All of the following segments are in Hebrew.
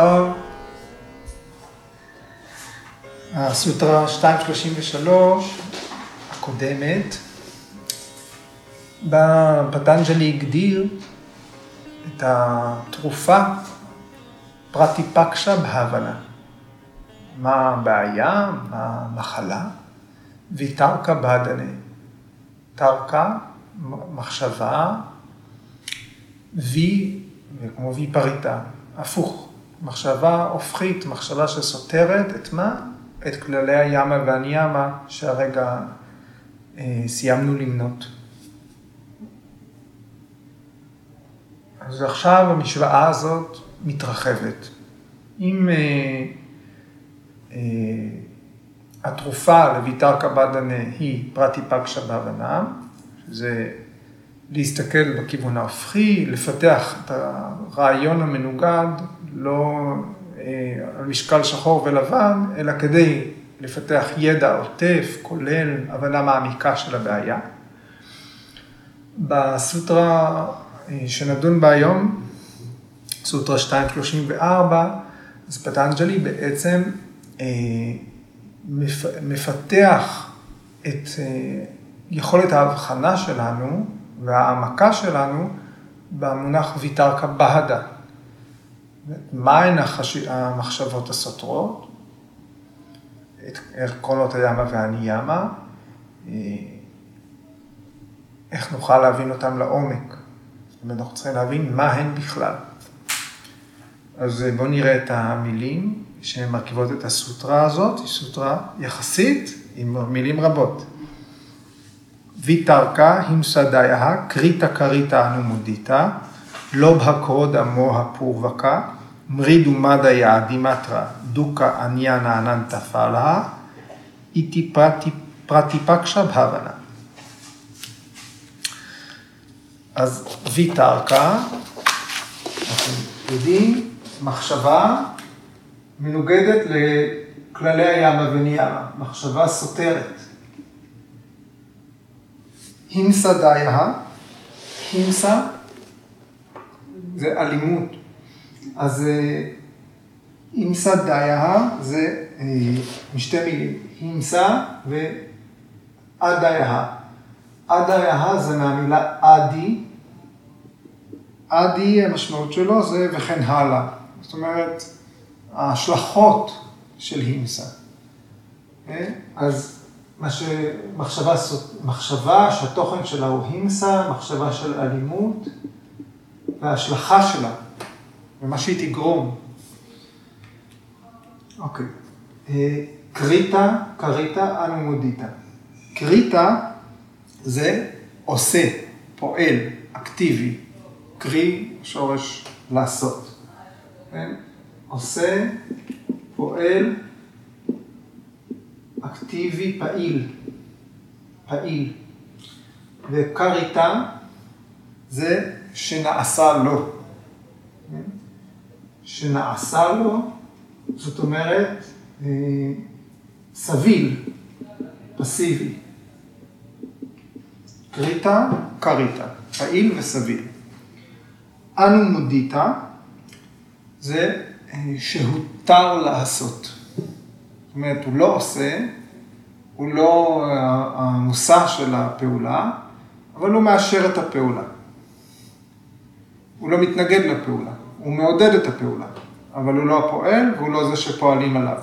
טוב. הסוטרה 233 הקודמת, בה פטנג'לי הגדיר את התרופה פרטיפקשה בהבנה. מה הבעיה, מה המחלה, ויתרקה בדנה. תרקה, מחשבה, וי, כמו וי פריטה, הפוך. מחשבה הופכית, מחשבה שסותרת את מה? את כללי הימה והניימה שהרגע אה, סיימנו למנות. אז עכשיו המשוואה הזאת מתרחבת. אם אה, אה, התרופה לויתר קבדנה היא פרטי פקשה בהבנה, שזה להסתכל בכיוון ההופכי, לפתח את הרעיון המנוגד, לא אה, על משקל שחור ולבן, אלא כדי לפתח ידע עוטף, כולל הבנה מעמיקה של הבעיה. בסוטרה אה, שנדון בה היום, סוטרה 234, אז פטנג'לי בעצם אה, מפתח את יכולת ההבחנה שלנו וההעמקה שלנו במונח ויתרקה בהדה. מהן המחשבות הסותרות? את עקרונות הימה והניימה, איך נוכל להבין אותם לעומק. זאת אומרת, אנחנו צריכים להבין מה הן בכלל. אז בואו נראה את המילים שמרכיבות את הסוטרה הזאת, היא סוטרה יחסית עם מילים רבות. ויתרקה הימסדיה, קריטה קריטה אנומודיתא, לובהה קרודה מוהה פורבקה, מרידו מדיה דימטרה דוקה עניינה אננטה פאלה, איתי פרטיפקשה בהבנה. אז ויתרקה, אתם יודעים, מחשבה מנוגדת לכללי הימה וניימה, מחשבה סותרת. הימסה דיה, הימסה זה אלימות. אז הימסה אה, דיה זה אה, משתי מילים, הימסה ועדיה. עדיה זה מהמילה עדי, עדי המשמעות שלו זה וכן הלאה. זאת אומרת, ההשלכות של הימסה. אה? אז מה שמחשבה, מחשבה שהתוכן שלה הוא הימסה, מחשבה של אלימות, וההשלכה שלה, ומה שהיא תגרום. אוקיי. אה, קריטה, קריטה, אנומודיטה. קריטה זה עושה, פועל, אקטיבי. קרי, שורש לעשות. כן? עושה, פועל, אקטיבי, פעיל, פעיל. וקריטה זה שנעשה לו. שנעשה לו, זאת אומרת, אה, סביל, פסיבי. קריטה, קריטה, פעיל וסביל. אנו מודיטה זה אה, שהותר לעשות. זאת אומרת, הוא לא עושה, הוא לא המושא של הפעולה, אבל הוא מאשר את הפעולה. הוא לא מתנגד לפעולה, הוא מעודד את הפעולה, אבל הוא לא הפועל והוא לא זה שפועלים עליו,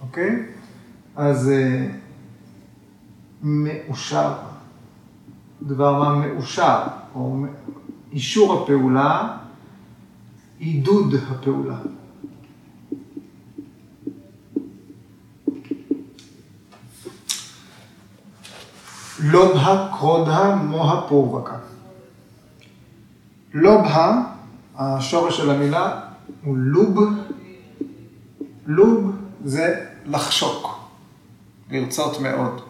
אוקיי? אז אה, מאושר, דבר מה מאושר, או אישור הפעולה, עידוד הפעולה. לובהה קרודה מוהה פורבקה. לובהה, השורש של המילה הוא לוב. לוב זה לחשוק, לרצות מאוד.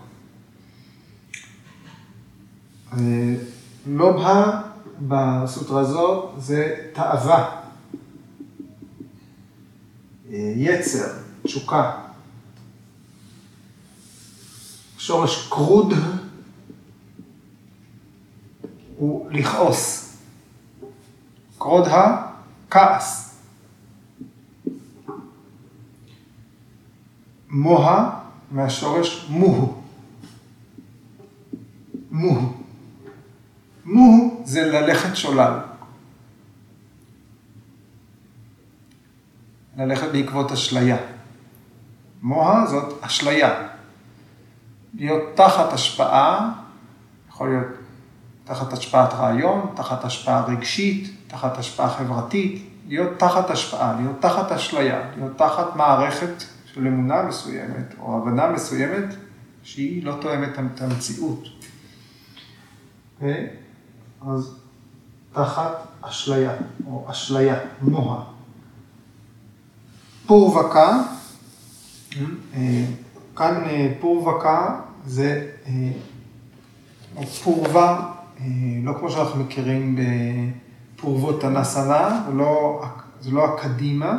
לובהה בסוטרה הזאת זה תאווה, יצר, תשוקה. שורש קרוד הוא לכעוס. כבוד הכעס. מוה מהשורש מוהו. מוהו. מוהו זה ללכת שולל. ללכת בעקבות אשליה. מוה זאת אשליה. להיות תחת השפעה, יכול להיות תחת השפעת רעיון, תחת השפעה רגשית, תחת השפעה חברתית, להיות תחת השפעה, להיות תחת אשליה, להיות תחת מערכת של אמונה מסוימת או הבנה מסוימת שהיא לא תואמת את המציאות. Okay. אז תחת אשליה או אשליה, מוה. פורווקה, אה, כאן אה, פורווקה זה אה, פורווה, לא כמו שאנחנו מכירים בפורוות הנסנה, לא, זה לא הקדימה,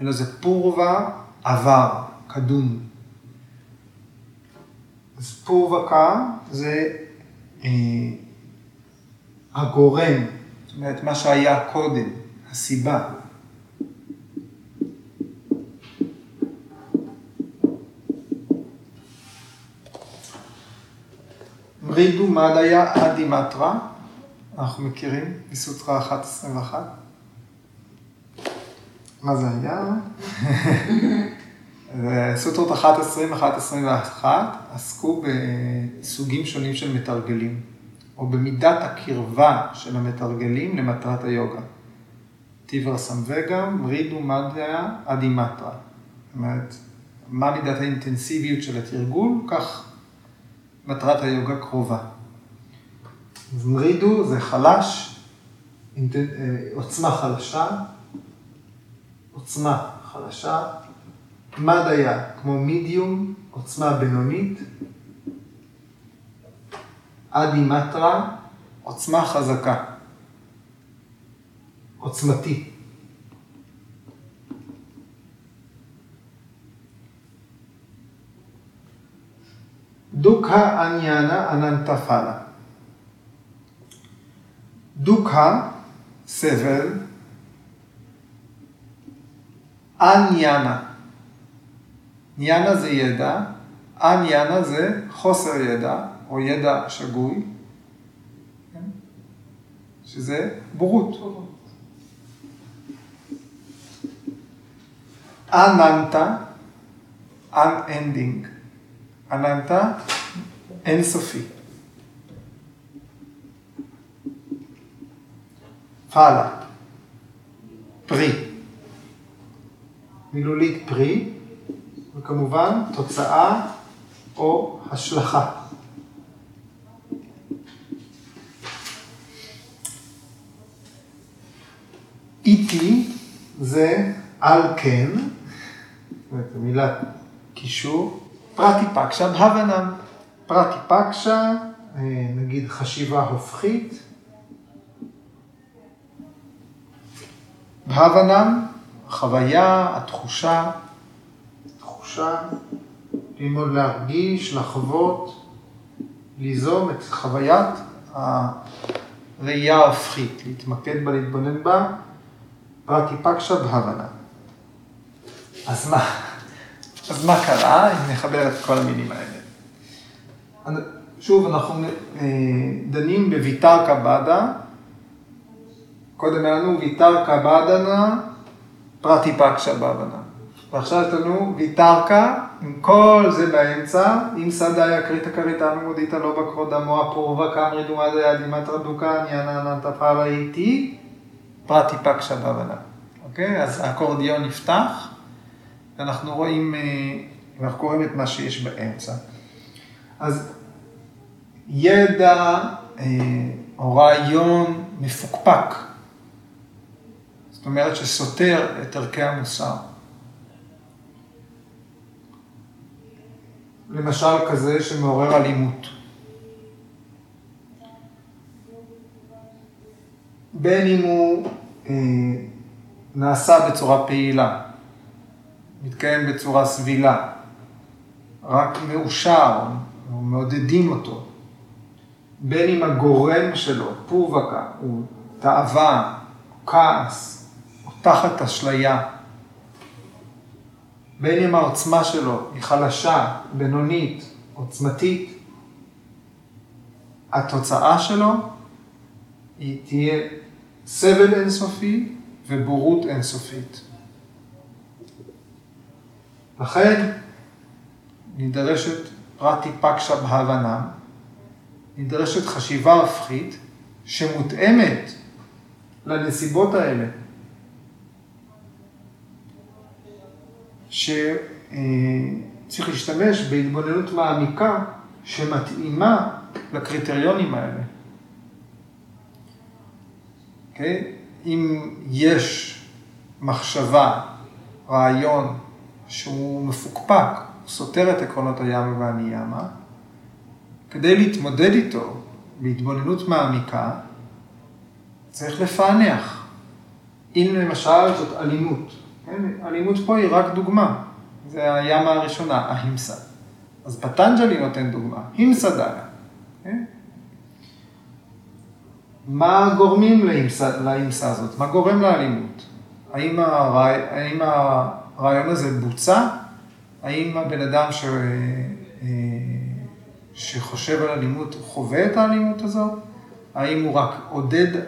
אלא זה פורווה עבר, קדום. אז פורווקה זה אה, הגורם, זאת אומרת, מה שהיה קודם, הסיבה. מרידו מדיה אדימטרה, אנחנו מכירים, מסוטרה 1.21. מה זה היה? סוטרות 1.20, 1.21 עסקו בסוגים שונים של מתרגלים, או במידת הקרבה של המתרגלים למטרת היוגה. טיבר סמווגה, מרידו מדיה אדימטרה. זאת אומרת, מה מידת האינטנסיביות של התרגול, כך מטרת היוגה קרובה. אז מרידו זה חלש, אה, עוצמה חלשה, עוצמה חלשה, מדיה כמו מידיום, עוצמה בינונית, אדי מטרה, עוצמה חזקה, עוצמתי. דוקה עניינה אננטפלה. דוקה, סבל, עניינה. ניאנה זה ידע, עניינה זה חוסר ידע, או ידע שגוי? שזה בורות. אננטה, unending. אננטה, אינסופי. פאלה, פרי. מילולית פרי, וכמובן תוצאה או השלכה. איטי זה על כן, זאת אומרת, מילת קישור, פרטי פקשה בהבנם. פרטי פקשה, אה, נגיד חשיבה הופכית. בהבנם, החוויה, התחושה, תחושה, ללמוד להרגיש, לחוות, ליזום את חוויית הראייה ההופכית, להתמקד בה, להתבונן בה, פרטי פקשה בהבנה. אז מה? אז מה קרה אם נחבר את כל המילים האלה? שוב, אנחנו אה, דנים בויתר קבדה, קודם היה לנו ויתר קבדנה, פרטי פקשה בהבנה. ועכשיו יש לנו ויתרקה, עם כל זה באמצע, עם סדאיה קריטה קריטה נמודיתא לא בקרו דמו הפורבה קמרי דומה דיה דימת רדוקה ניאנה נטפה ראיתי, פרטי פקשה בהבנה. אוקיי? אז האקורדיון נפתח. ואנחנו רואים, אה, אנחנו קוראים את מה שיש באמצע. אז ידע אה, או רעיון מפוקפק, זאת אומרת שסותר את ערכי המוסר. למשל כזה שמעורר אלימות. בין אם הוא אה, נעשה בצורה פעילה, מתקיים בצורה סבילה, רק מאושר, או מעודדים אותו. בין אם הגורם שלו, פורבקה, הוא תאווה, כעס, או תחת אשליה. בין אם העוצמה שלו היא חלשה, בינונית, עוצמתית, התוצאה שלו היא תהיה סבל אינסופי ובורות אינסופית. לכן נדרשת פרטי פקשה בהבנה, נדרשת חשיבה הופכית שמותאמת לנסיבות האלה. שצריך להשתמש בהתבוננות מעמיקה שמתאימה לקריטריונים האלה. Okay? אוקיי? אם יש מחשבה, רעיון, שהוא מפוקפק, הוא סותר את עקרונות הימה והניימה, כדי להתמודד איתו בהתבוננות מעמיקה, צריך לפענח. אם למשל זאת אלימות, כן? אלימות פה היא רק דוגמה, זה הימה הראשונה, ההימסה. אז פטנג'לי נותן דוגמה, הימסה דאגה. כן? מה גורמים להימסה הזאת? מה גורם לאלימות? האם, הרעי, האם הרעיון הזה בוצע? האם הבן אדם ש... אה, שחושב על אלימות חווה את האלימות הזאת? האם הוא רק עודד אה,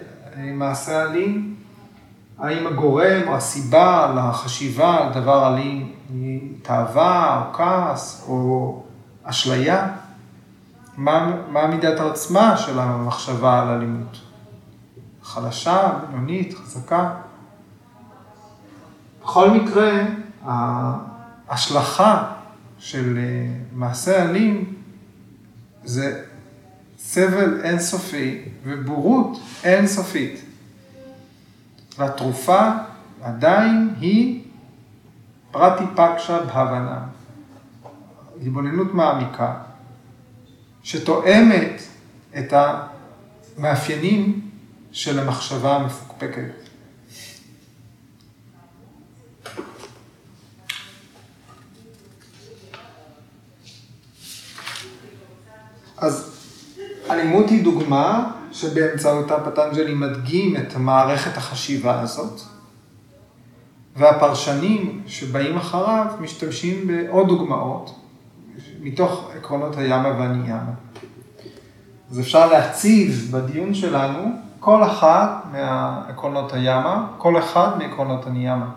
מעשה אלים? האם הגורם או הסיבה לחשיבה על דבר אלים היא תאווה או כעס או אשליה? מה, מה מידת העוצמה של המחשבה על אלימות? חלשה, בינונית, חזקה? בכל מקרה, ההשלכה של אה, מעשה אלים זה סבל אינסופי ובורות אינסופית. והתרופה עדיין היא פרטי פקשה בהבנה, התבוננות מעמיקה, שתואמת את המאפיינים של המחשבה המפוקפקת. אז אלימות היא דוגמה שבאמצעותה פטנג'לי מדגים את מערכת החשיבה הזאת, והפרשנים שבאים אחריו משתמשים בעוד דוגמאות מתוך עקרונות הימה והניימה. אז אפשר להציב בדיון שלנו כל אחד מעקרונות הימה, כל אחד מעקרונות הניימה.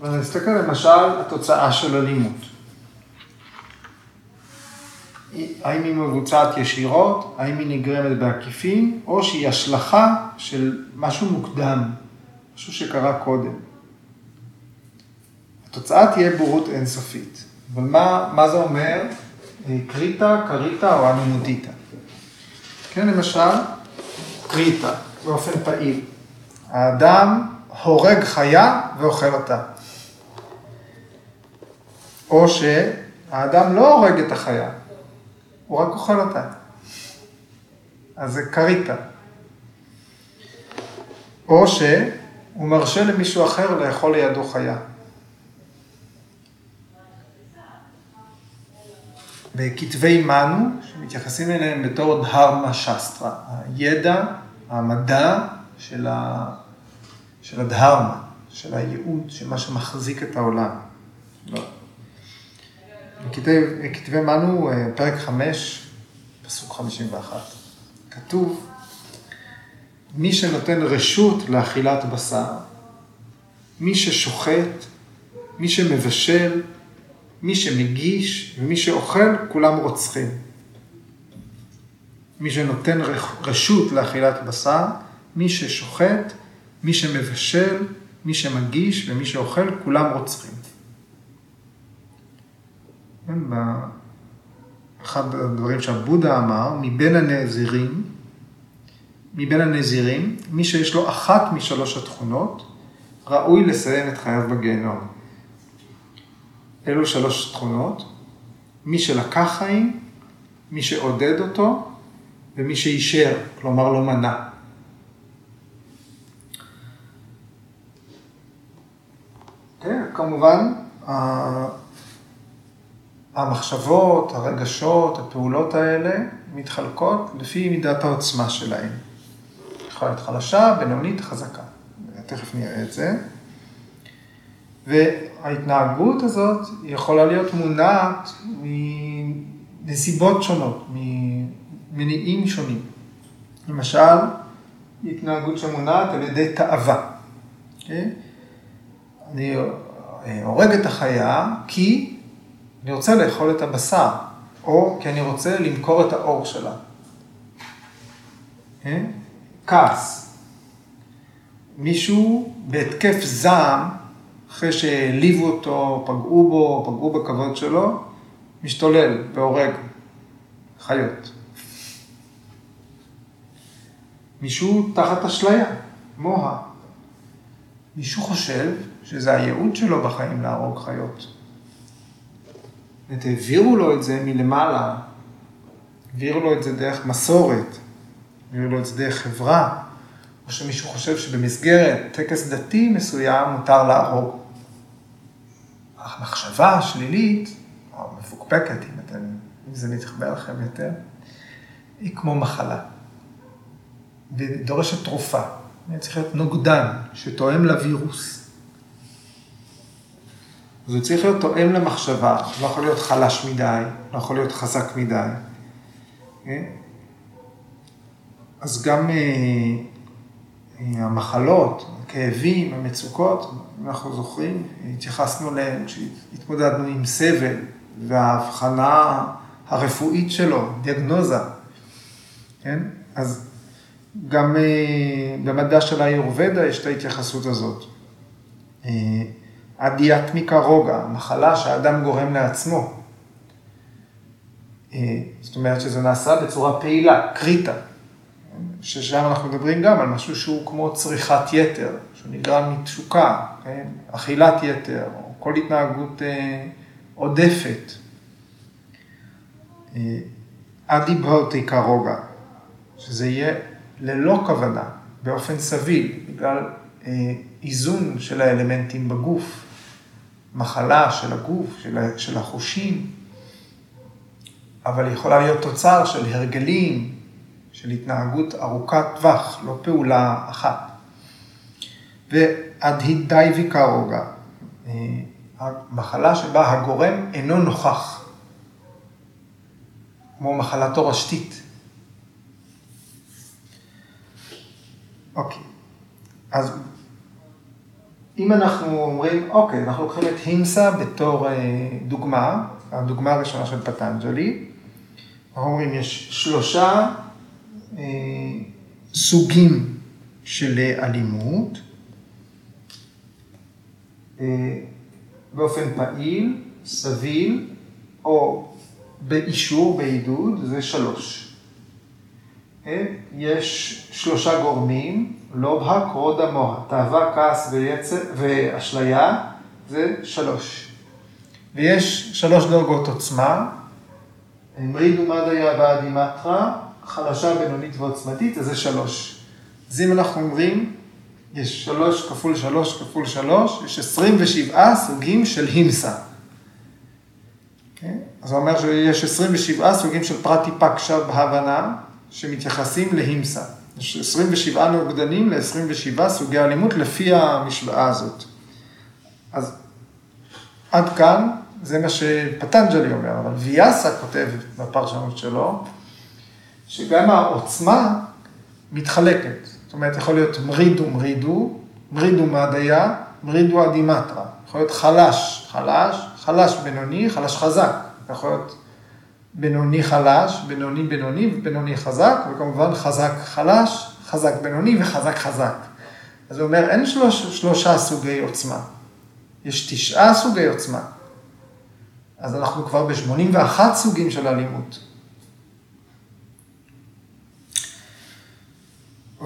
ונסתכל למשל התוצאה של אלימות. האם היא מבוצעת ישירות, האם היא נגרמת בעקיפין, או שהיא השלכה של משהו מוקדם, משהו שקרה קודם. התוצאה תהיה בורות אינסופית. אבל מה, מה זה אומר קריטה, קריטה או אנומודיטה? כן, למשל, קריטה, באופן פעיל. האדם הורג חיה ואוכל אותה. או שהאדם לא הורג את החיה, הוא רק אוכל אותה. אז זה קריטה. או שהוא מרשה למישהו אחר לאכול לידו חיה. בכתבי מנו, שמתייחסים אליהם בתור דהרמה שסטרה, הידע, המדע. של הדהרמה, של הייעוד, של מה שמחזיק את העולם. בכתבי מנו, אה, פרק 5, פסוק 51, כתוב, מי שנותן רשות לאכילת בשר, מי ששוחט, מי שמבשל, מי שמגיש ומי שאוכל, כולם רוצחים. מי שנותן רשות לאכילת בשר, מי ששוחט, מי שמבשל, מי שמגיש ומי שאוכל, כולם רוצחים. כן, אחד הדברים שהבודה אמר, מבין הנזירים, מבין הנזירים, מי שיש לו אחת משלוש התכונות, ראוי לסיים את חייו בגיהנום. אלו שלוש תכונות, מי שלקח חיים, מי שעודד אותו ומי שאישר, כלומר לא מנע. כן, כמובן, המחשבות, הרגשות, הפעולות האלה מתחלקות לפי מידת העוצמה שלהן. יכולה להיות חלשה, בינונית, חזקה. תכף נראה את זה. וההתנהגות הזאת יכולה להיות מונעת מנסיבות שונות, ממניעים שונים. למשל, התנהגות שמונעת על ידי תאווה. Okay? אוקיי? אני הורג את החיה כי אני רוצה לאכול את הבשר, או כי אני רוצה למכור את האור שלה. אוקיי? כעס. מישהו בהתקף זעם, אחרי שהעליבו אותו, פגעו בו, פגעו בכבוד שלו, משתולל והורג חיות. מישהו תחת אשליה, מוה. מישהו חושב שזה הייעוד שלו בחיים להרוג חיות. העבירו לו את זה מלמעלה, העבירו לו את זה דרך מסורת, העבירו לו את זה דרך חברה, או שמישהו חושב שבמסגרת טקס דתי מסוים מותר להרוג. המחשבה השלילית, או המפוקפקת, אם, אתם, אם זה מתחבר לכם יותר, היא כמו מחלה. ודורשת תרופה. אני צריך להיות נוגדן, שתואם לווירוס. זה צריך להיות תואם למחשבה, לא יכול להיות חלש מדי, לא יכול להיות חזק מדי. כן? אז גם אה, אה, המחלות, הכאבים, המצוקות, אנחנו זוכרים, התייחסנו אליהם כשהתמודדנו עם סבל וההבחנה הרפואית שלו, דיאגנוזה, כן? אז גם אה, במדע של האיורבדה יש את ההתייחסות הזאת. אדיאטמיקה רוגע, מחלה שהאדם גורם לעצמו. אה, זאת אומרת שזה נעשה בצורה פעילה, קריטה. ששם אנחנו מדברים גם על משהו שהוא כמו צריכת יתר, שהוא נגרם מתשוקה, כן? אכילת יתר, או כל התנהגות אה, עודפת. אה, אדיבוטיקה רוגע, שזה יהיה ללא כוונה, באופן סביל, בגלל אה, איזון של האלמנטים בגוף, מחלה של הגוף, של, של החושים, אבל יכולה להיות תוצר של הרגלים, של התנהגות ארוכת טווח, לא פעולה אחת. והדהידאיביקה רוגע, אה, המחלה שבה הגורם אינו נוכח, כמו מחלה תורשתית. אוקיי, אז אם אנחנו אומרים, אוקיי, אנחנו לוקחים את הימסה בתור אה, דוגמה, הדוגמה הראשונה של פטנג'לי, אנחנו אומרים, יש שלושה אה, סוגים של אלימות, אה, באופן פעיל, סביל, או באישור, בעידוד, זה שלוש. כן? יש שלושה גורמים, לובהה, קרודה, מוה, תאווה, כעס ויצר, ואשליה, זה שלוש. ויש שלוש דרגות עוצמה, מרידו מדיה ואדימטרה, חלשה, בינונית ועוצמתית, אז זה שלוש. אז אם אנחנו אומרים, יש שלוש כפול שלוש כפול שלוש, יש עשרים ושבעה סוגים של הימסה. Okay? כן? אז זה אומר שיש עשרים ושבעה סוגים של פרטי פקשה בהבנה, שמתייחסים להימסה. יש 27 נוגדנים ל-27 סוגי אלימות לפי המשוואה הזאת. אז עד כאן זה מה שפטנג'לי אומר, אבל ויאסה כותב בפרשנות שלו, שגם העוצמה מתחלקת. זאת אומרת, יכול להיות מרידו מרידו, מרידו מדיה, מרידו אדימטרה. יכול להיות חלש, חלש, חלש בינוני, חלש חזק. יכול להיות בינוני חלש, בינוני בינוני ובינוני חזק, וכמובן חזק חלש, חזק בינוני וחזק חזק. אז הוא אומר, אין שלוש, שלושה סוגי עוצמה, יש תשעה סוגי עוצמה. אז אנחנו כבר ב-81 סוגים של אלימות.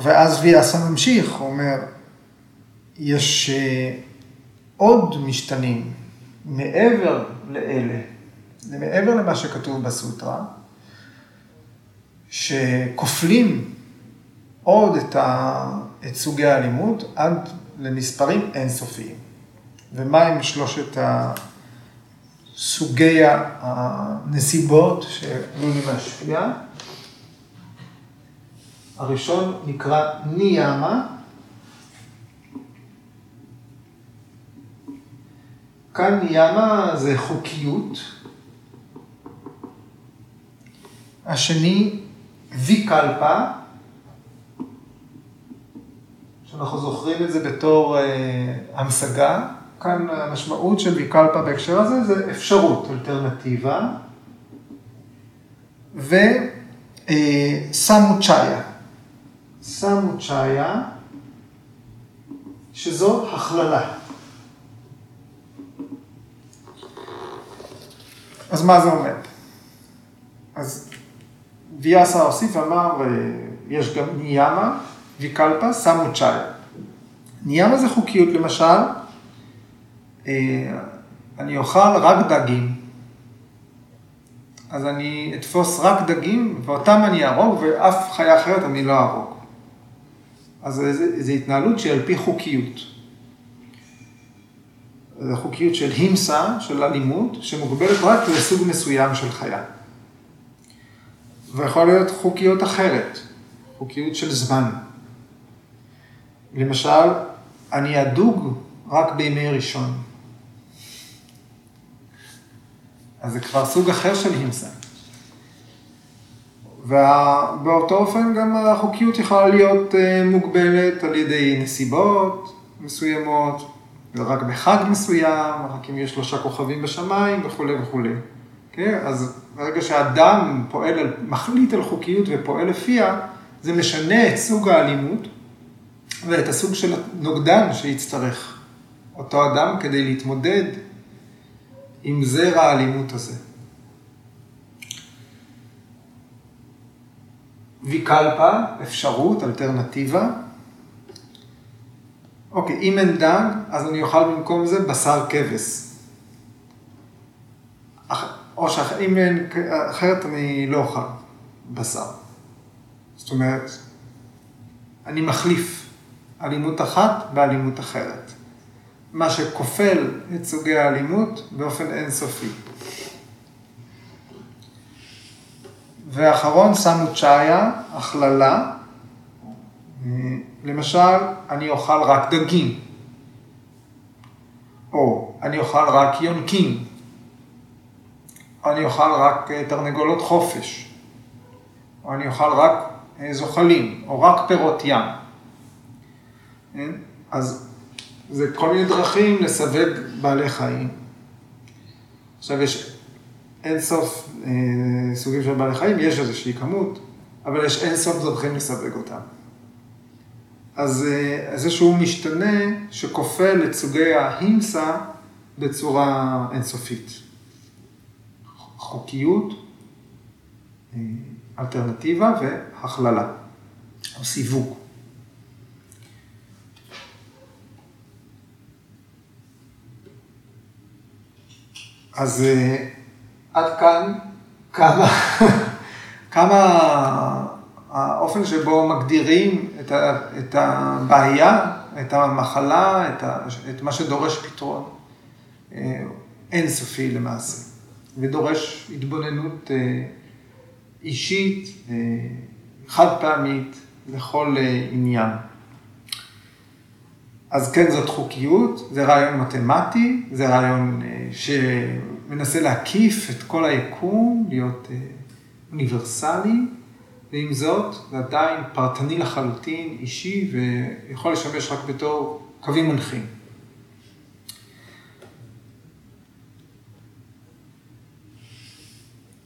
ואז ויאסה ממשיך, הוא אומר, יש אה, עוד משתנים מעבר לאלה. זה מעבר למה שכתוב בסוטרה, שכופלים עוד את, ה, את סוגי האלימות עד למספרים אינסופיים. ומה עם שלושת סוגי הנסיבות שעלולים להשפיע? הראשון נקרא ניאמה, כאן ניאמה זה חוקיות. השני, ויקלפה, שאנחנו זוכרים את זה בתור אה, המשגה. כאן המשמעות של ויקלפה בהקשר הזה זה אפשרות, אלטרנטיבה. וסמוצ'איה. סמוצ'איה, שזו הכללה. אז מה זה אומר? אז ויאסה הוסיף ואמר, אה, יש גם ניאמה, ויקלפה, סמוצ'איה. ניאמה זה חוקיות, למשל, אה, אני אוכל רק דגים. אז אני אתפוס רק דגים, ואותם אני אהרוג, ואף חיה אחרת אני לא אהרוג. אז זו התנהלות שהיא על פי חוקיות. זו חוקיות של הימסה, של אלימות, שמוגבלת רק לסוג מסוים של חיה. ויכול להיות חוקיות אחרת, חוקיות של זמן. למשל, אני אדוג רק בימי ראשון. אז זה כבר סוג אחר של הימסה. ובאותו אופן גם החוקיות יכולה להיות אה, מוגבלת על ידי נסיבות מסוימות, רק בחג מסוים, רק אם יש שלושה כוכבים בשמיים וכולי וכולי. כן? אז ברגע שאדם פועל, על, מחליט על חוקיות ופועל לפיה, זה משנה את סוג האלימות ואת הסוג של הנוגדן שיצטרך אותו אדם כדי להתמודד עם זרע האלימות הזה. ויקלפה, אפשרות, אלטרנטיבה. אוקיי, אם אין דג, אז אני אוכל במקום זה בשר כבש. או שאם אין, אחרת אני לא אוכל בשר. זאת אומרת, אני מחליף אלימות אחת באלימות אחרת. מה שכופל את סוגי האלימות באופן אינסופי. ואחרון שמו צ'איה, הכללה. למשל, אני אוכל רק דגים, או אני אוכל רק יונקים, אני אוכל רק אה, תרנגולות חופש, או אני אוכל רק אה, זוחלים, או רק פירות ים. כן? אז זה כל מיני דרכים לסווג בעלי חיים. עכשיו יש אין סוף אה, סוגים של בעלי חיים, יש איזושהי כמות, אבל יש אין סוף דרכים לסווג אותם. אז אה, זה שהוא משתנה שכופל את סוגי ההימסה בצורה אינסופית. חוקיות, אה, אלטרנטיבה והכללה, או סיווג. אז אה, עד כאן כמה, כמה האופן שבו מגדירים את, ה, את הבעיה, את המחלה, את, ה, את מה שדורש פתרון אה, אינסופי למעשה, ודורש התבוננות אה, אישית, חד פעמית, לכל עניין. אז כן, זאת חוקיות, זה רעיון מתמטי, זה רעיון אה, שמנסה להקיף את כל היקום, להיות אה, אוניברסלי, ועם זאת, זה עדיין פרטני לחלוטין, אישי, ויכול לשמש רק בתור קווים מנחים.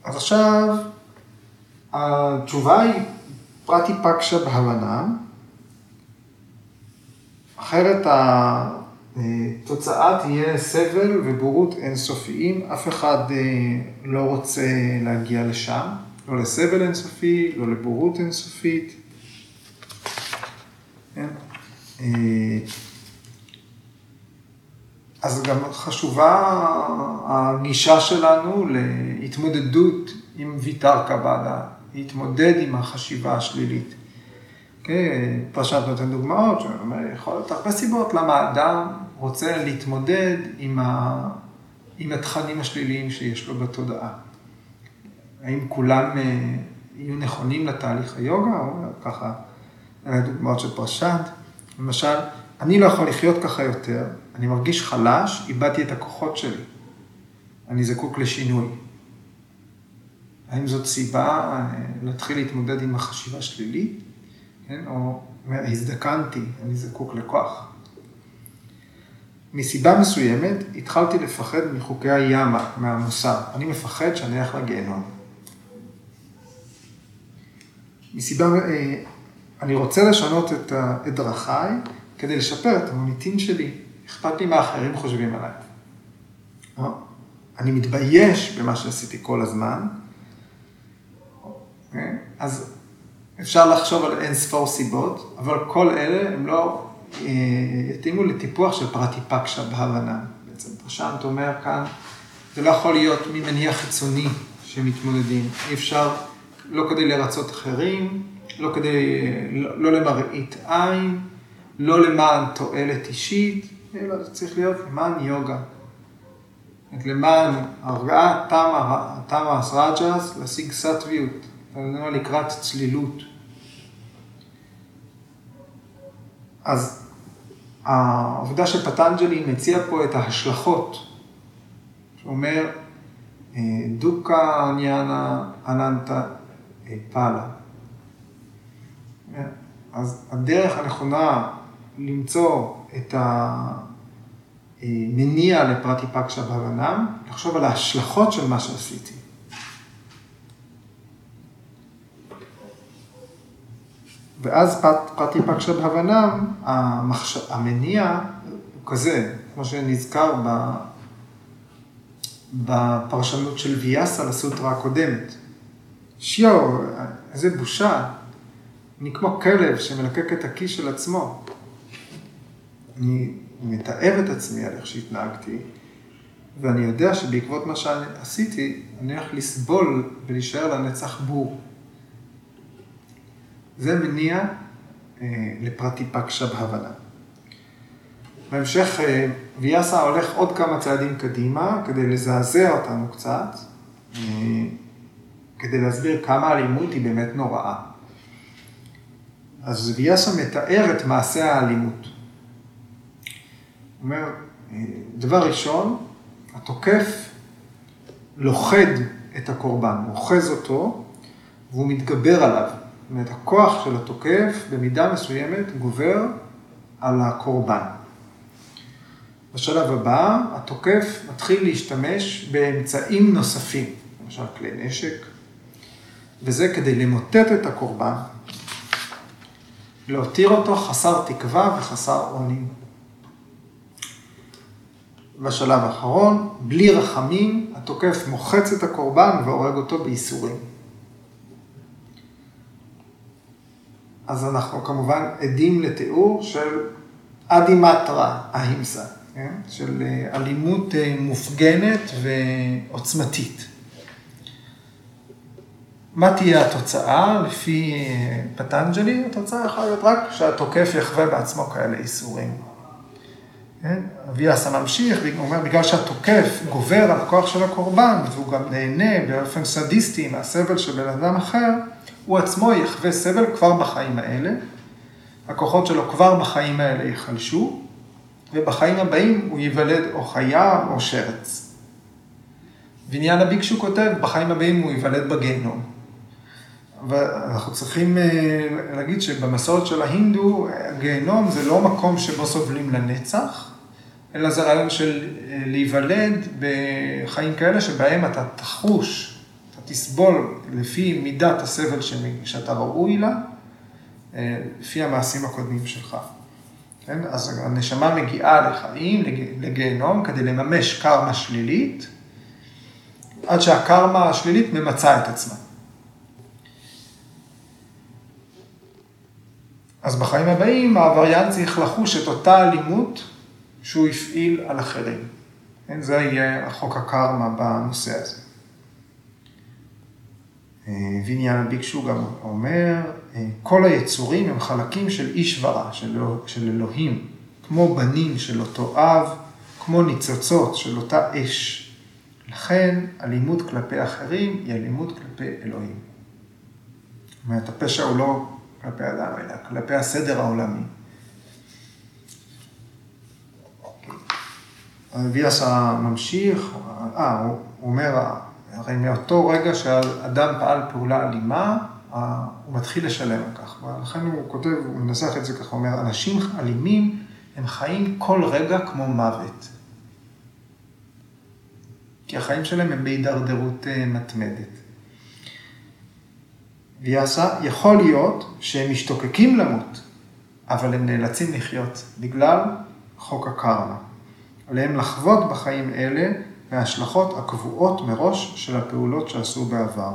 אז עכשיו, התשובה היא פרטי פקשה בהבנה. אחרת התוצאה תהיה סבל ובורות אינסופיים, אף אחד אה, לא רוצה להגיע לשם, לא לסבל אינסופי, לא לבורות אינסופית. כן? אז גם חשובה הגישה שלנו להתמודדות עם ויתר קבלה, להתמודד עם החשיבה השלילית. כן, פרשת נותן דוגמאות, שאומר, יכול להיות הרבה סיבות למה האדם רוצה להתמודד עם, ה... עם התכנים השליליים שיש לו בתודעה. האם כולם אה, יהיו נכונים לתהליך היוגה, או ככה, דוגמאות של פרשת. למשל, אני לא יכול לחיות ככה יותר, אני מרגיש חלש, איבדתי את הכוחות שלי. אני זקוק לשינוי. האם זאת סיבה אה, להתחיל להתמודד עם החשיבה שלילית, כן? או הזדקנתי, אני זקוק לכוח. מסיבה מסוימת התחלתי לפחד מחוקי הימה, מהמוסר. אני מפחד שאני אלך לגיהנום. מסיבה, אה, אני רוצה לשנות את, את דרכיי כדי לשפר את המוניטין שלי. אכפת לי מה אחרים חושבים עליי. אה, אני מתבייש במה שעשיתי כל הזמן, אוקיי? אז אפשר לחשוב על אין ספור סיבות, אבל כל אלה הם לא אה, יתאימו לטיפוח של פרטיפקשה בהבנה. בעצם פרשנט אומר כאן, זה לא יכול להיות ממניע חיצוני שמתמודדים. אי אפשר, לא כדי לרצות אחרים, לא כדי, לא, לא למראית עין, לא למען תועלת אישית, אלא זה צריך להיות למען יוגה. למען הרגעה, תמה, תמה רג'ס, להשיג סטוויות, לקראת צלילות. אז העובדה שפטנג'לי מציע פה את ההשלכות, שאומר, אה, דוקה עניינה אננטה אה, פאלה. אז הדרך הנכונה למצוא את המניע לפרטיפקשה בהבנם, לחשוב על ההשלכות של מה שעשיתי. ואז פרטיפקשה בהבנם, המחש... המניע הוא כזה, כמו שנזכר ב... בפרשנות של ויאסה לסוטרה הקודמת. שיו, איזה בושה, אני כמו כלב שמלקק את הכיס של עצמו. אני מתעב את עצמי על איך שהתנהגתי, ואני יודע שבעקבות מה שעשיתי, אני הולך לסבול ולהישאר לנצח בור. זה מניע אה, לפרטיפקשה בהבנה. בהמשך אה, ויאסה הולך עוד כמה צעדים קדימה כדי לזעזע אותנו קצת, אה, כדי להסביר כמה האלימות היא באמת נוראה. אז ויאסה מתאר את מעשה האלימות. אומר, אה, דבר ראשון, התוקף לוכד את הקורבן, אוחז אותו והוא מתגבר עליו. זאת אומרת, הכוח של התוקף במידה מסוימת גובר על הקורבן. בשלב הבא, התוקף מתחיל להשתמש באמצעים נוספים, למשל כלי נשק, וזה כדי למוטט את הקורבן, להותיר אותו חסר תקווה וחסר אונים. בשלב האחרון, בלי רחמים, התוקף מוחץ את הקורבן והורג אותו בייסורים. אז אנחנו כמובן עדים לתיאור של אדימטרה ההימסה, כן? של אה, אלימות אה, מופגנת ועוצמתית. מה תהיה התוצאה לפי אה, פטנג'לי? התוצאה יכולה להיות רק שהתוקף יחווה בעצמו כאלה איסורים. כן? אביאסה ממשיך, הוא אומר, בגלל שהתוקף גובר על הכוח של הקורבן, והוא גם נהנה באופן סדיסטי מהסבל של בן אדם אחר, הוא עצמו יחווה סבל כבר בחיים האלה, הכוחות שלו כבר בחיים האלה ייחלשו, ובחיים הבאים הוא ייוולד או חיה או שרץ. ועניין הביקשו כותב, בחיים הבאים הוא ייוולד בגיהנום. ואנחנו צריכים אה, להגיד שבמסורת של ההינדו, הגיהנום זה לא מקום שבו סובלים לנצח, אלא זה רעיון של אה, להיוולד בחיים כאלה שבהם אתה תחוש, אתה תסבול לפי מידת הסבל שאתה ראוי לה, אה, לפי המעשים הקודמים שלך. כן? אז הנשמה מגיעה לחיים, לגיהנום, כדי לממש קרמה שלילית, עד שהקרמה השלילית ממצה את עצמה. אז בחיים הבאים העבריין צריך לחוש את אותה אלימות שהוא הפעיל על אחרים. כן, זה יהיה החוק הקרמה בנושא הזה. אה, ויניאן ביקשו גם אומר, אה, כל היצורים הם חלקים של איש ורע, של, של אלוהים, כמו בנים של אותו אב, כמו ניצוצות של אותה אש. לכן אלימות כלפי אחרים היא אלימות כלפי אלוהים. זאת אומרת, הפשע הוא לא כלפי אדם, אלא כלפי הסדר העולמי. ויאסה ממשיך, אה, הוא אומר, הרי מאותו רגע שאדם פעל פעולה אלימה, הוא מתחיל לשלם על כך. ולכן הוא כותב, הוא מנסח את זה ככה, הוא אומר, אנשים אלימים, הם חיים כל רגע כמו מוות. כי החיים שלהם הם בהידרדרות אה, מתמדת. ויאסה, יכול להיות שהם משתוקקים למות, אבל הם נאלצים לחיות בגלל חוק הקרמה. עליהם לחוות בחיים אלה מההשלכות הקבועות מראש של הפעולות שעשו בעבר.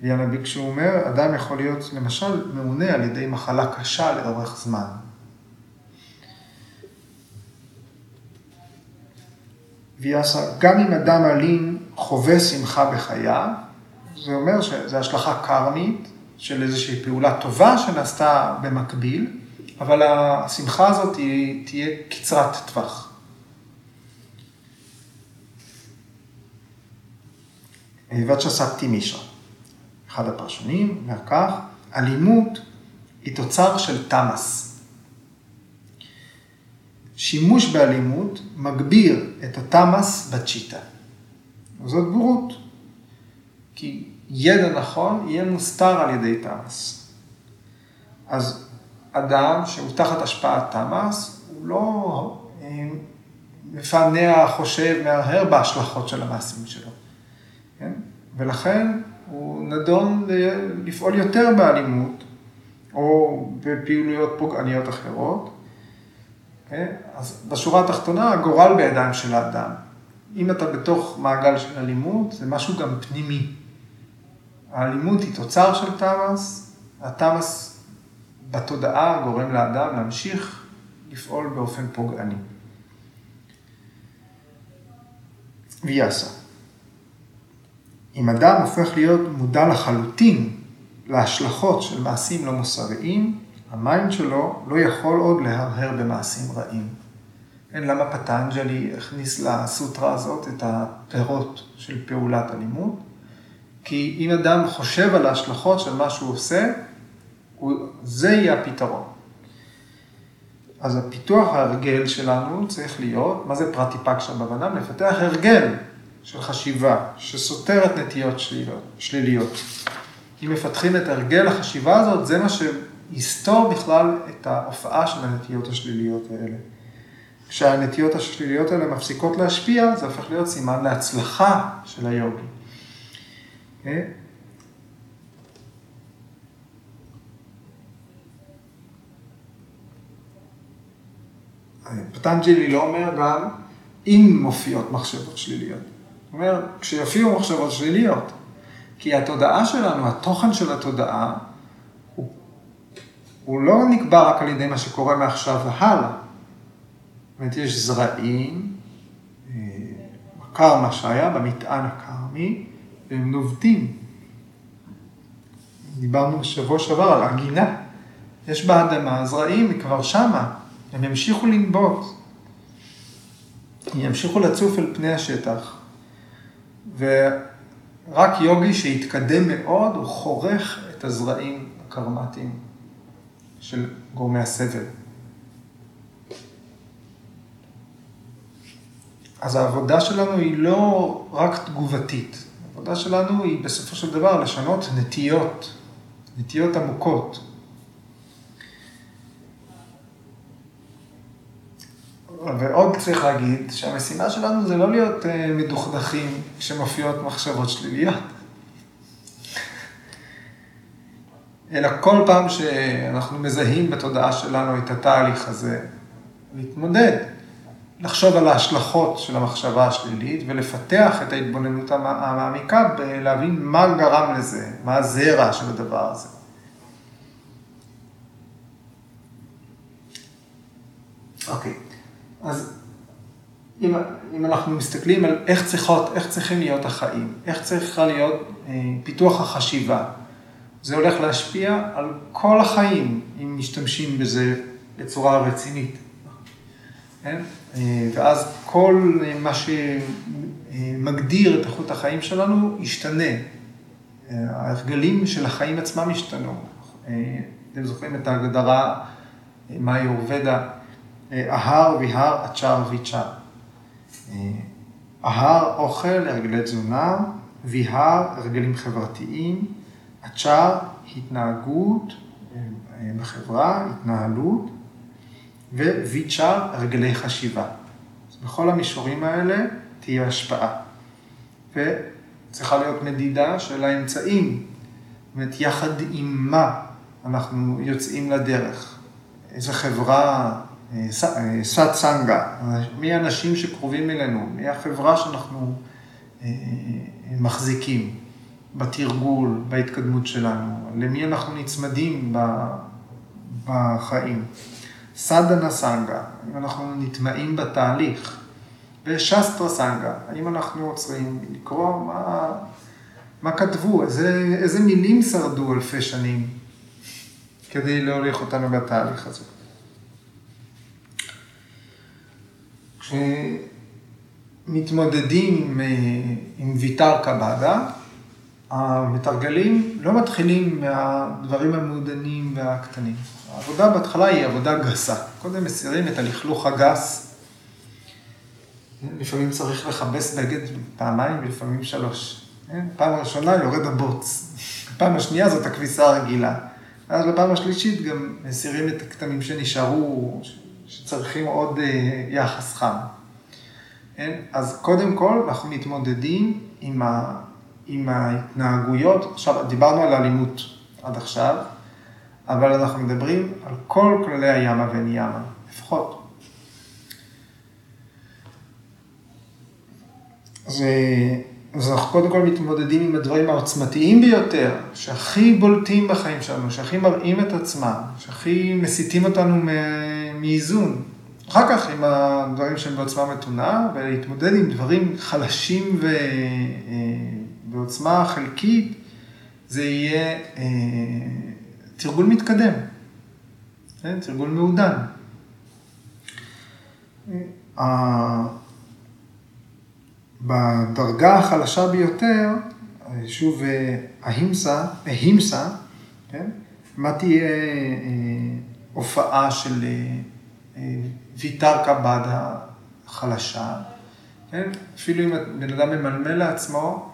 ויאנה כשהוא אומר, אדם יכול להיות למשל ממונה על ידי מחלה קשה לאורך זמן. ויעשה, גם אם אדם אלים חווה שמחה בחייו, זה אומר שזו השלכה קרמית של איזושהי פעולה טובה שנעשתה במקביל, אבל השמחה הזאת היא תהיה קצרת טווח. וצ'סקתי מישה, אחד הפרשנים, אומר כך, אלימות היא תוצר של תמאס. שימוש באלימות מגביר את התמאס בצ'יטה. זאת בורות. כי ידע נכון יהיה מוסתר על ידי תמאס. אז אדם שהוא תחת השפעת תמאס, הוא לא אה, מפענע, חושב, מהרהר בהשלכות של המעשים שלו. כן? ולכן הוא נדון לפעול יותר באלימות, או בפעילויות פוגעניות אחרות. כן? אז בשורה התחתונה, הגורל בידיים של האדם. אם אתה בתוך מעגל של אלימות, זה משהו גם פנימי. האלימות היא תוצר של תמאס, התמאס בתודעה גורם לאדם להמשיך לפעול באופן פוגעני. ויעשה. אם אדם הופך להיות מודע לחלוטין להשלכות של מעשים לא מוסריים, ה mind שלו לא יכול עוד להרהר במעשים רעים. כן, למה פטנג'לי הכניס לסוטרה הזאת את הפירות של פעולת אלימות? כי אם אדם חושב על ההשלכות של מה שהוא עושה, הוא, זה יהיה הפתרון. אז הפיתוח ההרגל שלנו צריך להיות, מה זה פרטיפקשה בבנם? לפתח הרגל של חשיבה שסותר את נטיות שליליות. אם מפתחים את הרגל החשיבה הזאת, זה מה שיסתור בכלל את ההופעה של הנטיות השליליות האלה. כשהנטיות השליליות האלה מפסיקות להשפיע, זה הופך להיות סימן להצלחה של היוגי. אה? פטנג'לי לא אומר גם אם מופיעות מחשבות שליליות. הוא אומר, כשיופיעו מחשבות שליליות. כי התודעה שלנו, התוכן של התודעה, הוא, הוא לא נקבע רק על ידי מה שקורה מעכשיו והלאה. זאת אומרת, יש זרעים, קרמה שהיה במטען הקרמי, והם נובטים. דיברנו בשבוע שעבר על הגינה. יש באדמה זרעים, היא כבר שמה, הם ימשיכו לנבוט. הם ימשיכו לצוף אל פני השטח. ורק יוגי שהתקדם מאוד, הוא חורך את הזרעים הקרמטיים של גורמי הסבל. אז העבודה שלנו היא לא רק תגובתית, העבודה שלנו היא בסופו של דבר לשנות נטיות, נטיות עמוקות. ועוד צריך להגיד שהמשימה שלנו זה לא להיות אה, מדוכדכים כשמופיעות מחשבות שליליות. אלא כל פעם שאנחנו מזהים בתודעה שלנו את התהליך הזה, להתמודד, לחשוב על ההשלכות של המחשבה השלילית ולפתח את ההתבוננות המעמיקה בלהבין מה גרם לזה, מה הזרע של הדבר הזה. אוקיי. Okay. אז אם, אם אנחנו מסתכלים על איך, צריכות, איך צריכים להיות החיים, איך צריכה להיות אה, פיתוח החשיבה, זה הולך להשפיע על כל החיים, אם משתמשים בזה בצורה רצינית. כן? אה, ואז כל מה שמגדיר את איכות החיים שלנו ישתנה. אה, ההרגלים של החיים עצמם השתנו. אה, אתם זוכרים את ההגדרה מהי אורבדה? אהר ויהר אצ'ר ויצ'ר. אהר אוכל, הרגלי תזונה, ויהר, הרגלים חברתיים, אצ'ר, התנהגות בחברה, התנהלות, וויצ'ר, הרגלי חשיבה. אז בכל המישורים האלה תהיה השפעה. וצריכה להיות מדידה של האמצעים, זאת אומרת, יחד עם מה אנחנו יוצאים לדרך. איזה חברה, סאט סנגה, מי האנשים שקרובים אלינו, מי החברה שאנחנו אה, מחזיקים בתרגול, בהתקדמות שלנו, למי אנחנו נצמדים בחיים. סדנה סנגה, אם אנחנו נטמעים בתהליך, ושסטרה סנגה, האם אנחנו עוצרים לקרוא מה, מה כתבו, איזה, איזה מילים שרדו אלפי שנים כדי להוליך אותנו בתהליך הזה. כשמתמודדים עם, עם ויתר קבדה, המתרגלים לא מתחילים מהדברים המעודנים והקטנים. העבודה בהתחלה היא עבודה גסה. קודם מסירים את הלכלוך הגס. לפעמים צריך לכבס בגד פעמיים ולפעמים שלוש. כן? פעם ראשונה יורד הבוץ. פעם השנייה זאת הכביסה הרגילה. ואז בפעם השלישית גם מסירים את הכתמים שנשארו, שצריכים עוד אה, יחס חם. כן? אז קודם כל אנחנו מתמודדים עם, ה, עם ההתנהגויות, עכשיו דיברנו על אלימות עד עכשיו, אבל אנחנו מדברים על כל כללי הימה ואין ימה, לפחות. אז, אז אנחנו קודם כל מתמודדים עם הדברים העוצמתיים ביותר, שהכי בולטים בחיים שלנו, שהכי מראים את עצמם, שהכי מסיטים אותנו מאיזון. אחר כך עם הדברים שהם בעוצמה מתונה, ולהתמודד עם דברים חלשים ו... בעוצמה חלקית, זה יהיה אה, תרגול מתקדם, כן? תרגול מעודן. אה, בדרגה החלשה ביותר, שוב, ההימסה, ההימסה, כן? מה תהיה אה, הופעה של ויתר קבד החלשה, כן? אפילו אם בן אדם ממלמל לעצמו,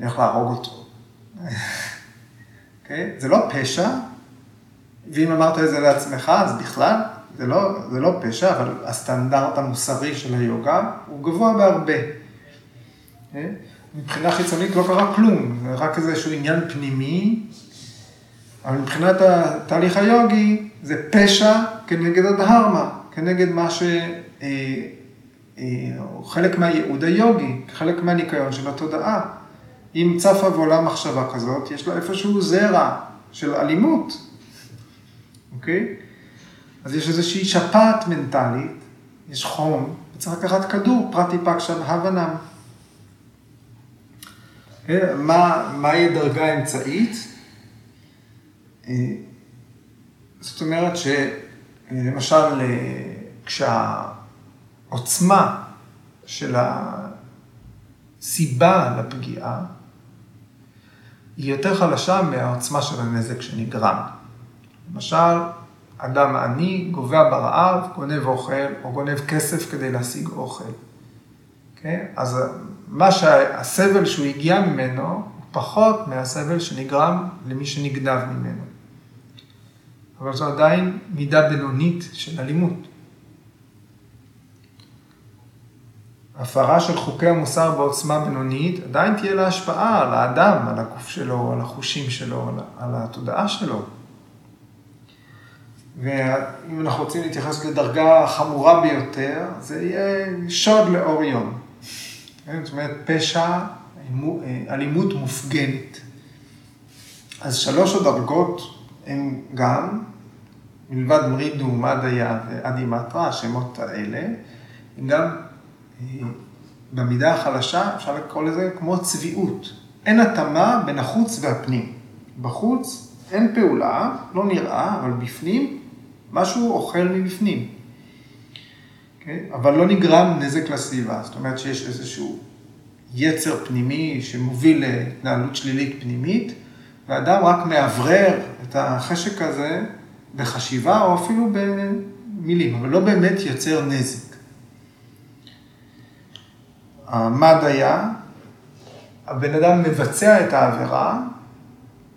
אני הולך להרוג אותו. אוקיי? זה לא פשע, ואם אמרת את זה לעצמך, אז בכלל, זה לא, זה לא פשע, אבל הסטנדרט המוסרי של היוגה הוא גבוה בהרבה. אוקיי? מבחינה חיצונית לא קרה כלום, זה רק איזשהו עניין פנימי, אבל מבחינת התהליך היוגי זה פשע כנגד הדהרמה, כנגד מה ש... אה, אה, חלק מהייעוד היוגי, חלק מהניקיון של התודעה. אם צפה ועולה מחשבה כזאת, יש לה איפשהו זרע של אלימות, אוקיי? אז יש איזושהי שפעת מנטלית, יש חום, וצריך לקחת כדור, פרטי פקשן הבנם. אוקיי? מה, מהי דרגה אמצעית? אה, זאת אומרת שלמשל, אה, כשהעוצמה של הסיבה לפגיעה היא יותר חלשה מהעוצמה של הנזק שנגרם. למשל, אדם עני גובע ברעב, גונב אוכל, או גונב כסף כדי להשיג אוכל. Okay? אוקיי? אז מה שהסבל שהוא הגיע ממנו, הוא פחות מהסבל שנגרם למי שנגנב ממנו. אבל זו עדיין מידה בינונית של אלימות. הפרה של חוקי המוסר בעוצמה בינונית, עדיין תהיה לה השפעה על האדם, על הגוף שלו, על החושים שלו, על התודעה שלו. ואם אנחנו רוצים להתייחס לדרגה החמורה ביותר, זה יהיה שוד לאור יום. כן? זאת אומרת, פשע, אלימות מופגנת. אז שלוש הדרגות הן גם, מלבד מרידו, מדיה ואדימטרה, השמות האלה, הן גם במידה החלשה, אפשר לקרוא לזה כמו צביעות. אין התאמה בין החוץ והפנים. בחוץ אין פעולה, לא נראה, אבל בפנים משהו אוכל מבפנים. Okay? אוקיי? אבל לא נגרם נזק לסביבה, זאת אומרת שיש איזשהו יצר פנימי שמוביל להתנהלות שלילית פנימית, ואדם רק מאוורר את החשק הזה בחשיבה או אפילו מילים, אבל לא באמת יוצר נזק. המד היה, הבן אדם מבצע את העבירה,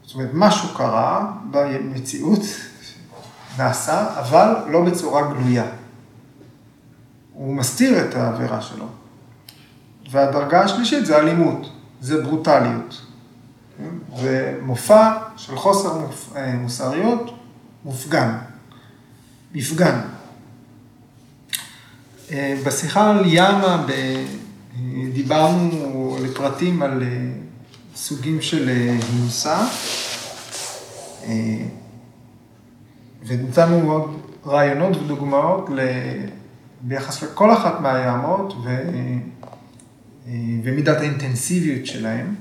זאת אומרת, משהו קרה במציאות, נעשה, אבל לא בצורה גלויה. הוא מסתיר את העבירה שלו. והדרגה השלישית זה אלימות, זה ברוטליות. זה מופע של חוסר אה, מוסריות מופגן, מפגן. אה, בשיחה על ימה אה, דיברנו לפרטים על סוגים של הימסה, ונתנו עוד רעיונות ודוגמאות ביחס לכל אחת מהימות ו... ומידת האינטנסיביות שלהם.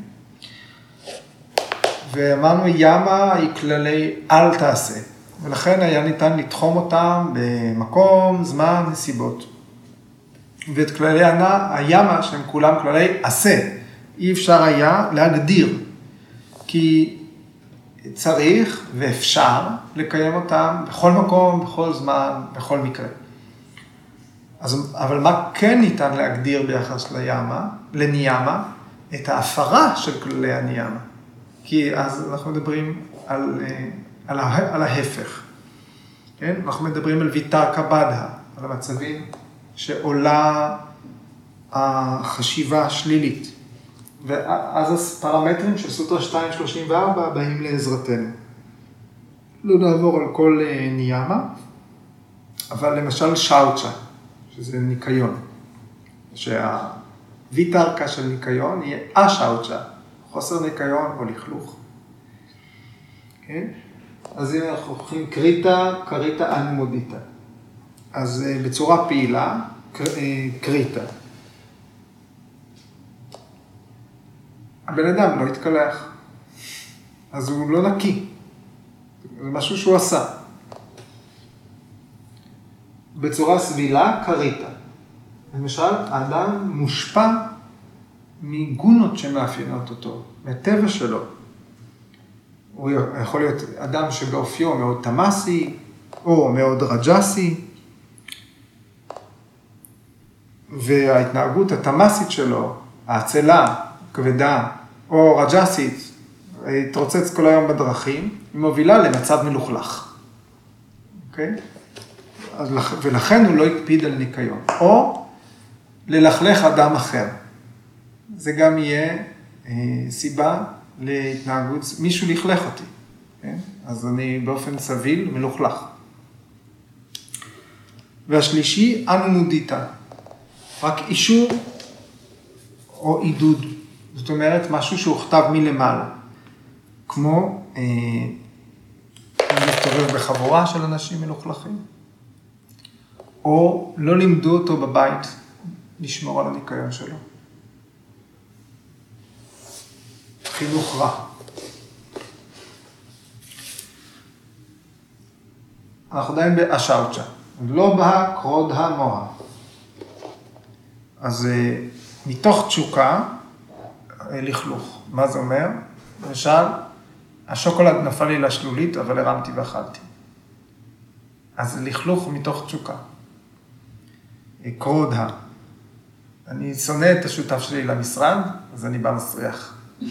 ואמרנו ימה היא כללי אל תעשה, ולכן היה ניתן לתחום אותם במקום, זמן, נסיבות. ואת כללי הימה, שהם כולם כללי עשה, אי אפשר היה להגדיר, כי צריך ואפשר לקיים אותם בכל מקום, בכל זמן, בכל מקרה. אז, אבל מה כן ניתן להגדיר ביחס לימה, לניאמה? את ההפרה של כללי הניאמה. כי אז אנחנו מדברים על, אה, על, על ההפך. כן? אנחנו מדברים על ויתר קבדה, על המצבים שעולה החשיבה השלילית. ואז הפרמטרים של סוטרה 234 באים לעזרתנו. לא נעבור על כל אה, ניאמה, אבל למשל שאוצ'ה, שזה ניקיון. שהוויתרקה של ניקיון יהיה השאוצ'ה, חוסר ניקיון או לכלוך. כן? אז אם אנחנו הולכים קריטה, קריטה אנמודיטה. אז אה, בצורה פעילה, אה, קריטה. הבן אדם לא התקלח, אז הוא לא נקי. זה משהו שהוא עשה. בצורה סבילה, קריטה. למשל, האדם מושפע מגונות שמאפיינות אותו, מהטבע שלו. הוא יכול להיות אדם שבאופיו מאוד תמאסי, או מאוד רג'סי, וההתנהגות התמאסית שלו, האצלה, כבדה, או רג'סית, התרוצץ כל היום בדרכים, היא מובילה למצב מלוכלך. אוקיי? Okay? ולכן הוא לא הקפיד על ניקיון. או ללכלך אדם אחר. זה גם יהיה אה, סיבה להתנהגות, מישהו לכלך אותי, כן? אז אני באופן סביל מלוכלך. והשלישי, אנומודיטה, רק אישור או עידוד, זאת אומרת משהו שהוכתב מלמעלה, כמו אה, מסתובב בחבורה של אנשים מלוכלכים, או לא לימדו אותו בבית לשמור על הניקיון שלו. חינוך רע. אנחנו עדיין באשאוצ'ה, לא בה קרוד המוה. אז אה, מתוך תשוקה, אה, לכלוך. מה זה אומר? למשל, השוקולד נפל לי לשלולית, אבל הרמתי ואכלתי. אז לכלוך מתוך תשוקה. אה, קרודה. אני שונא את השותף שלי למשרד, אז אני בא מסריח.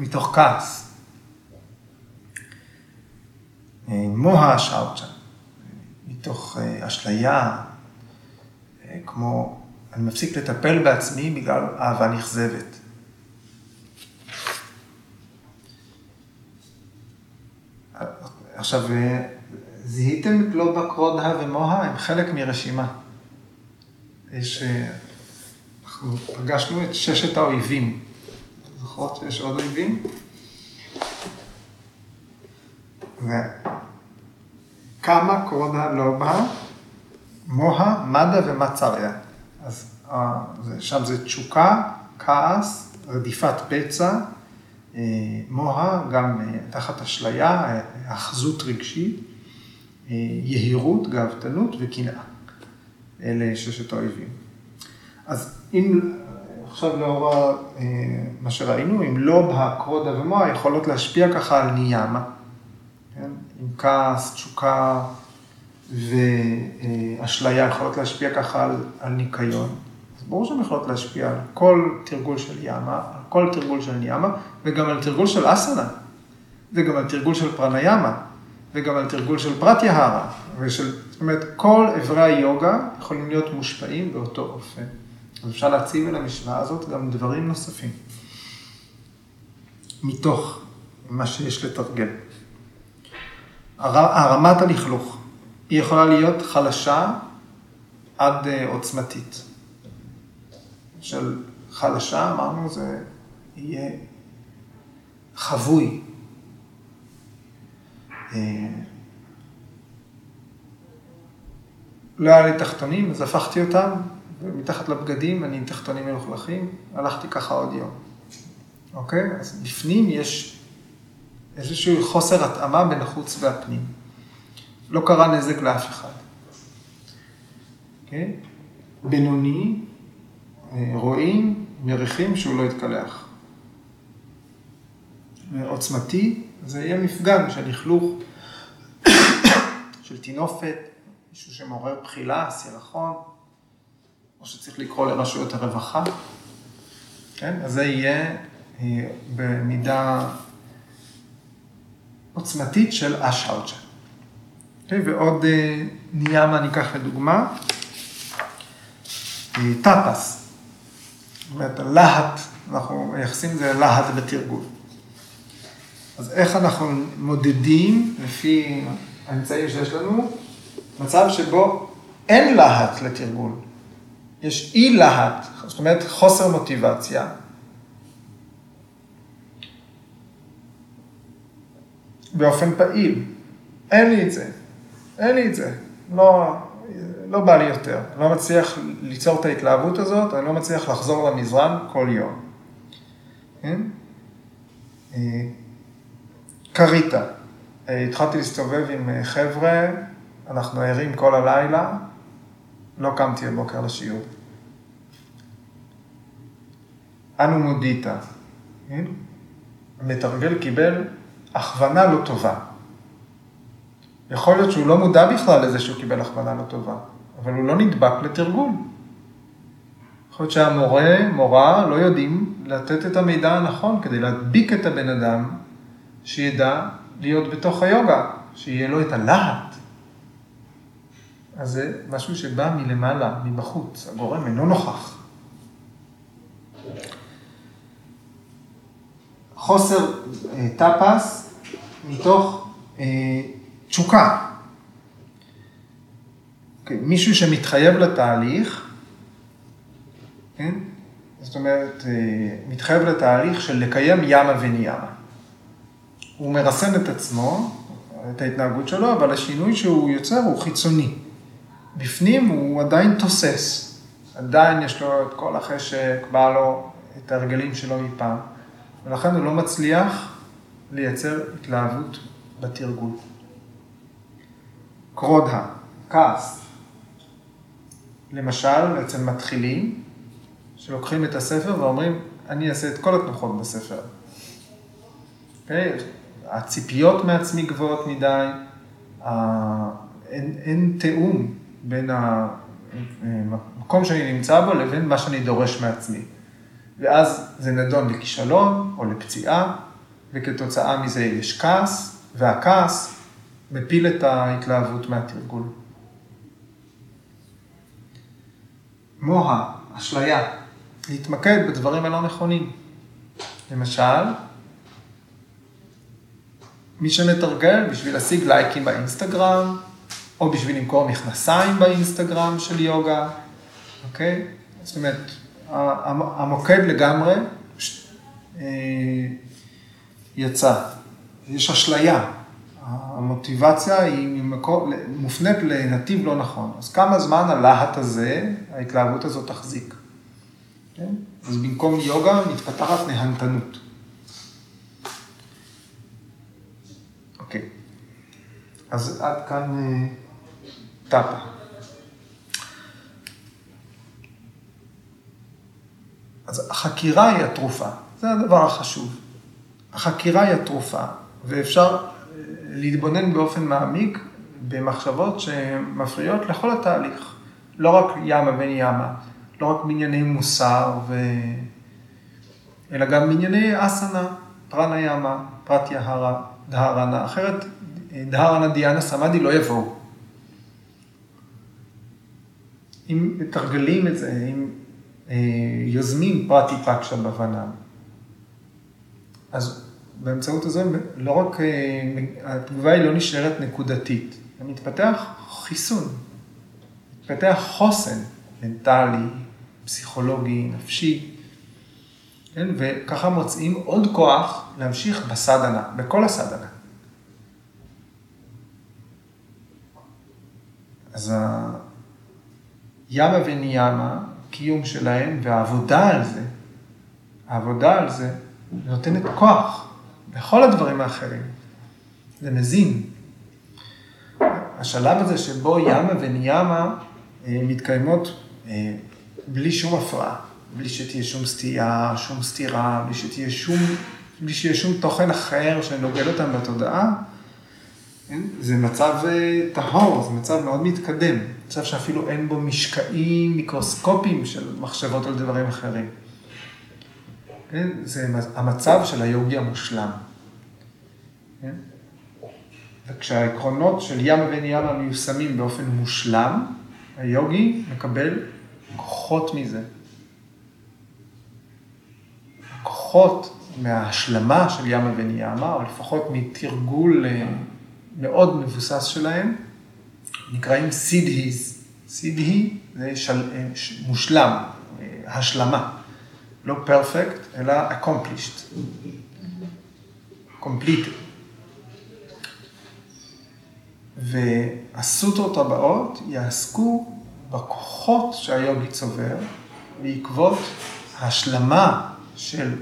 מתוך כעס. מוה שאוצ'ה, מתוך אשליה, כמו אני מפסיק לטפל בעצמי בגלל אהבה נכזבת. עכשיו, אה, זיהיתם את לא בקרודה ומוה? הם חלק מרשימה. יש, אנחנו פגשנו את ששת האויבים. זוכרות שיש עוד אויבים? וכמה קורונה לא בא, מוה, מדה ומצריה. אז שם זה תשוקה, כעס, רדיפת פצע, אה, מוה, גם אה, תחת אשליה, אחזות רגשית, אה, יהירות, גאוותנות וקנאה. אלה ששת האויבים. אז אם עכשיו לאור אה, מה שראינו, אם לא הקרודה ומוה יכולות להשפיע ככה על ניאמה, כן? עם כעס, תשוקה, ואשליה יכולות להשפיע ככה על, על ניקיון. אז ברור שהן יכולות להשפיע על כל תרגול של ימה, על כל תרגול של ניאמה, וגם על תרגול של אסנה, וגם על תרגול של פרניאמה, וגם על תרגול של פרט יהרה, ושל, זאת אומרת, כל אברי היוגה יכולים להיות מושפעים באותו אופן. אז אפשר להציב אל המשוואה הזאת גם דברים נוספים, מתוך מה שיש לתרגל. הרמת הלכלוך, היא יכולה להיות חלשה עד אה, עוצמתית. של חלשה, אמרנו, זה יהיה חבוי. אה, לא היה לי תחתונים, אז הפכתי אותם, ומתחת לבגדים אני עם תחתונים מלוכלכים, הלכתי ככה עוד יום. אוקיי? אז בפנים יש איזשהו חוסר התאמה בין החוץ והפנים. לא קרה נזק לאף אחד. אוקיי? בינוני, אה, רואים, מריחים שהוא לא יתקלח. עוצמתי, זה יהיה מפגן של לכלוך, של טינופת, מישהו שמעורר בחילה, סירחון, או שצריך לקרוא לרשויות הרווחה, כן? אז זה יהיה אה, במידה עוצמתית של אשאוצ'ה. Okay, אוקיי? ועוד אה, ניאמה ניקח לדוגמה, טאפס, זאת אומרת, להט, אנחנו מייחסים את זה ללהט בתרגול. אז איך אנחנו מודדים, לפי האמצעים שיש לנו, מצב שבו אין להט לתרגול. יש אי להט, זאת אומרת חוסר מוטיבציה. באופן פעיל. אין לי את זה. אין לי את זה. לא, לא בא לי יותר. לא מצליח ליצור את ההתלהבות הזאת, אני לא מצליח לחזור למזרן כל יום. כן? אה, כריתה. אה, התחלתי להסתובב עם אה, חבר'ה, אנחנו ערים כל הלילה, לא קמתי בבוקר לשיעור. אנו מודיטה. כן? המתרגל קיבל הכוונה לא טובה. יכול להיות שהוא לא מודע בכלל לזה שהוא קיבל הכוונה לא טובה, אבל הוא לא נדבק לתרגול. יכול להיות שהמורה, מורה, לא יודעים לתת את המידע הנכון כדי להדביק את הבן אדם, שידע להיות בתוך היוגה, שיהיה לו את הלהט. אז זה משהו שבא מלמעלה, מבחוץ, הגורם אינו נוכח. חוסר אה, טפס מתוך אה, תשוקה. Okay, אוקיי, מישהו שמתחייב לתהליך, כן? זאת אומרת, אה, מתחייב לתהליך של לקיים ימה וניימה. הוא מרסן את עצמו, את ההתנהגות שלו, אבל השינוי שהוא יוצר הוא חיצוני. בפנים הוא עדיין תוסס, עדיין יש לו את כל החשק, בא לו את הרגלים שלו מפעם, ולכן הוא לא מצליח לייצר התלהבות בתרגול. קרודה, כעס. למשל, אצל מתחילים, שלוקחים את הספר ואומרים, אני אעשה את כל התנוחות בספר. Okay? אוקיי? הציפיות מעצמי גבוהות מדי, אין, אין תיאום בין המקום שאני נמצא בו לבין מה שאני דורש מעצמי. ואז זה נדון לכישלון או לפציעה, וכתוצאה מזה יש כעס, והכעס מפיל את ההתלהבות מהתרגול. מוה, אשליה, להתמקד בדברים הלא נכונים. למשל, מי שמתרגל בשביל להשיג לייקים באינסטגרם, או בשביל למכור מכנסיים באינסטגרם של יוגה, אוקיי? זאת אומרת, המוקד לגמרי אה, יצא. יש אשליה. המוטיבציה היא ממקור, מופנית לנתיב לא נכון. אז כמה זמן הלהט הזה, ההתלהבות הזאת תחזיק? כן? אז במקום יוגה מתפתחת נהנתנות. אוקיי. אז עד כאן אה, טאפה. אז החקירה היא התרופה, זה הדבר החשוב. החקירה היא התרופה, ואפשר להתבונן באופן מעמיק במחשבות שמפריעות לכל התהליך. לא רק ימה בן ימה, לא רק בענייני מוסר, ו... אלא גם בענייני אסנה, פרנה ימה, פרטיה הרה, דהרנה, אחרת דהרנה דיאנה סמאדי לא יבואו. אם מתרגלים את זה, אם אה, יוזמים פרטי פקשה בבנם, אז באמצעות הזו, לא רק, אה, התגובה היא לא נשארת נקודתית, מתפתח חיסון, מתפתח חוסן מנטלי, פסיכולוגי, נפשי, כן? וככה מוצאים עוד כוח להמשיך בסדנה, בכל הסדנה. אז הימה וניאמה, קיום שלהם והעבודה על זה, העבודה על זה נותנת כוח לכל הדברים האחרים. זה מזין. השלב הזה שבו ימה וניאמה אה, מתקיימות אה, בלי שום הפרעה, בלי שתהיה שום סטייה, שום סתירה, בלי שתהיה שום, בלי שיהיה שום תוכן אחר שנוגד אותם בתודעה, כן? זה מצב אה, טהור, זה מצב מאוד מתקדם, מצב שאפילו אין בו משקעים מיקרוסקופיים של מחשבות על דברים אחרים. כן? זה המצב של היוגי המושלם. כן? וכשהעקרונות של ים ובן ימה מיושמים באופן מושלם, היוגי מקבל כוחות מזה. כוחות מההשלמה של ימה בן ימה, או לפחות מתרגול אה, מאוד מבוסס שלהם, נקראים סידהיז. סידהי זה של, אה, מושלם, אה, השלמה. לא פרפקט, אלא accomplished. completed. והסוטרות הבאות יעסקו בכוחות שהיוגי צובר בעקבות השלמה של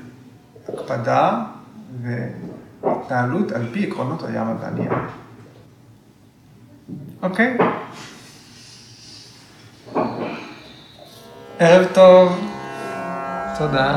הקפדה והתנהלות על פי עקרונות הים והנייר. אוקיי? ערב טוב. תודה.